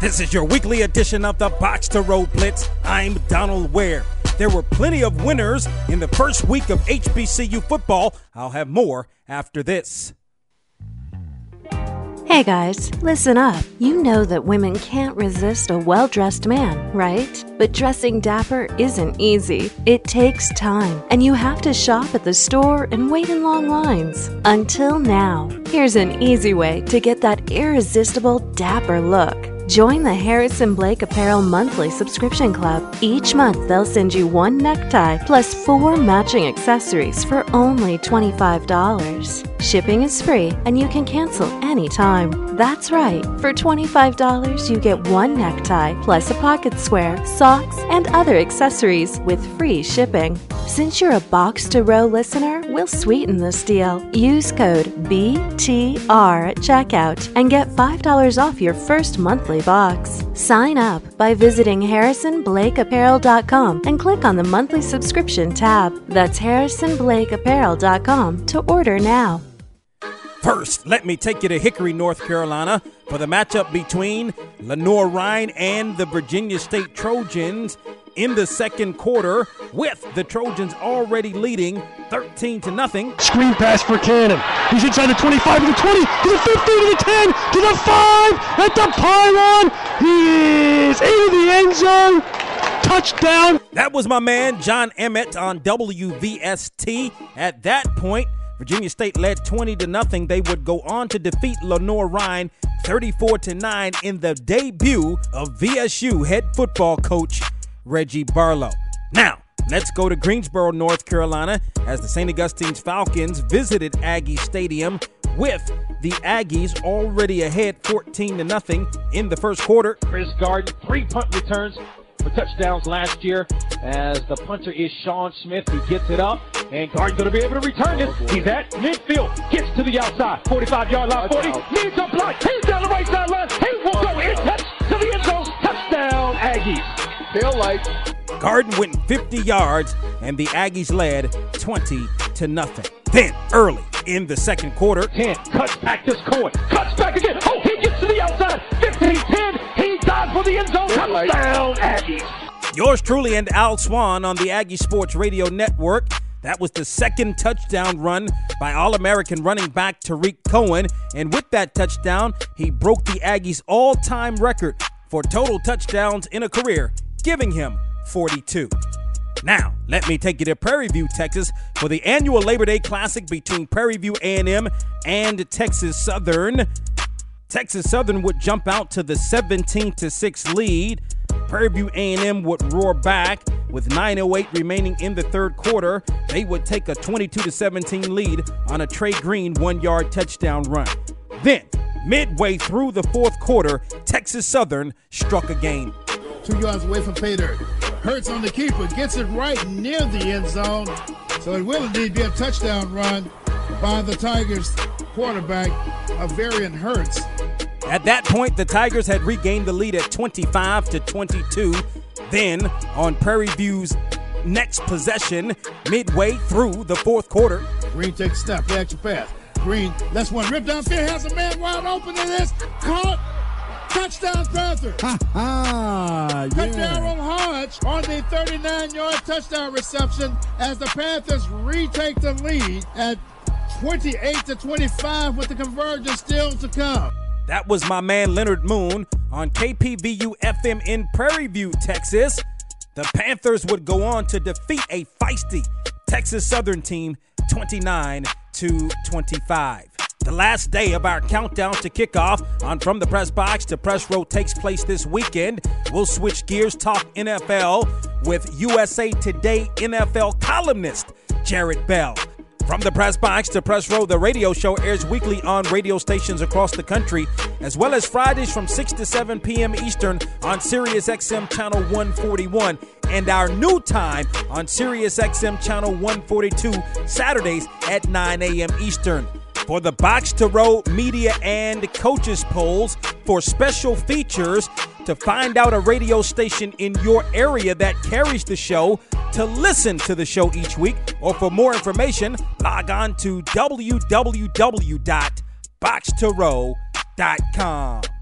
This is your weekly edition of the Box to Row Blitz. I'm Donal Ware. There were plenty of winners in the first week of HBCU football. I'll have more after this. Hey guys, listen up. You know that women can't resist a well dressed man, right? But dressing dapper isn't easy. It takes time, and you have to shop at the store and wait in long lines. Until now, here's an easy way to get that irresistible dapper look. Join the Harrison Blake Apparel monthly subscription club. Each month, they'll send you one necktie plus four matching accessories for only $25. Shipping is free and you can cancel anytime. That's right, for $25, you get one necktie plus a pocket square, socks, and other accessories with free shipping. Since you're a box to row listener, we'll sweeten this deal. Use code BTR at checkout and get $5 off your first monthly box. Sign up by visiting harrisonblakeapparel.com and click on the monthly subscription tab. That's harrisonblakeapparel.com to order now. First, let me take you to Hickory, North Carolina for the matchup between Lenoir-Rhyne and the Virginia State Trojans in the second quarter with the Trojans already leading 13 to nothing. Screen pass for Cannon. He's inside the 25 to the 20 to the 15 to the 10 to the 5 at the pylon. He is into the end zone. Touchdown. That was my man John Emmett on WVST. At that point, Virginia State led 20 to nothing. They would go on to defeat Lenoir-Rhyne 34 to 9 in the debut of VSU head football coach Reggie Barlow. Now, let's go to Greensboro, North Carolina, as the St. Augustine's Falcons visited Aggie Stadium with the Aggies already ahead 14 to nothing in the first quarter. Chris Garden, three punt returns for touchdowns last year as the punter is Sean Smith. He gets it up, and Garden's going to be able to return this. He's at midfield, gets to the outside, 45 yard line, 40, needs a block. He's down the right sideline. He will go in touch to the end zone. Touchdown, Aggies. Tail light. Garden went 50 yards, and the Aggies led 20 to nothing. Then, early in the second quarter, 10 cuts back this Cohen, cuts back again. Oh, he gets to the outside, 15 10. He dives for the end zone. Touchdown, Aggies. Yours truly and Al Swan on the Aggie Sports Radio Network. That was the second touchdown run by All American running back Tarik Cohen. And with that touchdown, he broke the Aggies' all time record for total touchdowns in a career, giving him 42. Now, let me take you to Prairie View, Texas for the annual Labor Day Classic between Prairie View A&M and Texas Southern. Texas Southern would jump out to the 17 to 6 lead. Prairie View A&M would roar back with 9:08 remaining in the third quarter. They would take a 22 to 17 lead on a Trey Green 1-yard touchdown run. Then, midway through the fourth quarter, Texas Southern struck again. Two yards away from pay dirt. Hurts on the keeper, gets it right near the end zone. So it will indeed be a touchdown run by the Tigers quarterback, Averion Hurts. At that point, the Tigers had regained the lead at 25 to 22. Then, on Prairie View's next possession, midway through the fourth quarter, Green takes a snap, play action pass. Green, that's one rip downfield, has a man wide open in this. Caught. Touchdown Panthers. Ha ha! Cut Yeah. Daryl Hodge on the 39-yard touchdown reception as the Panthers retake the lead at 28 to 25 with the convergence still to come. that was my man Leonard Moon on KPVU FM in Prairie View, Texas. The Panthers would go on to defeat a feisty Texas Southern team 29 to 25. The last day of our countdown to kickoff on From the Press Box to Press Row takes place this weekend. We'll switch gears, talk NFL with USA Today NFL columnist Jarrett Bell. From the Press Box to Press Row, the radio show airs weekly on radio stations across the country, as well as Fridays from 6 to 7 p.m. Eastern on Sirius XM Channel 141, and our new time on Sirius XM Channel 142, Saturdays at 9 a.m. Eastern. For the Box to Row media and coaches polls, for special features, to find out a radio station in your area that carries the show, to listen to the show each week, or for more information, log on to www.boxtorow.com.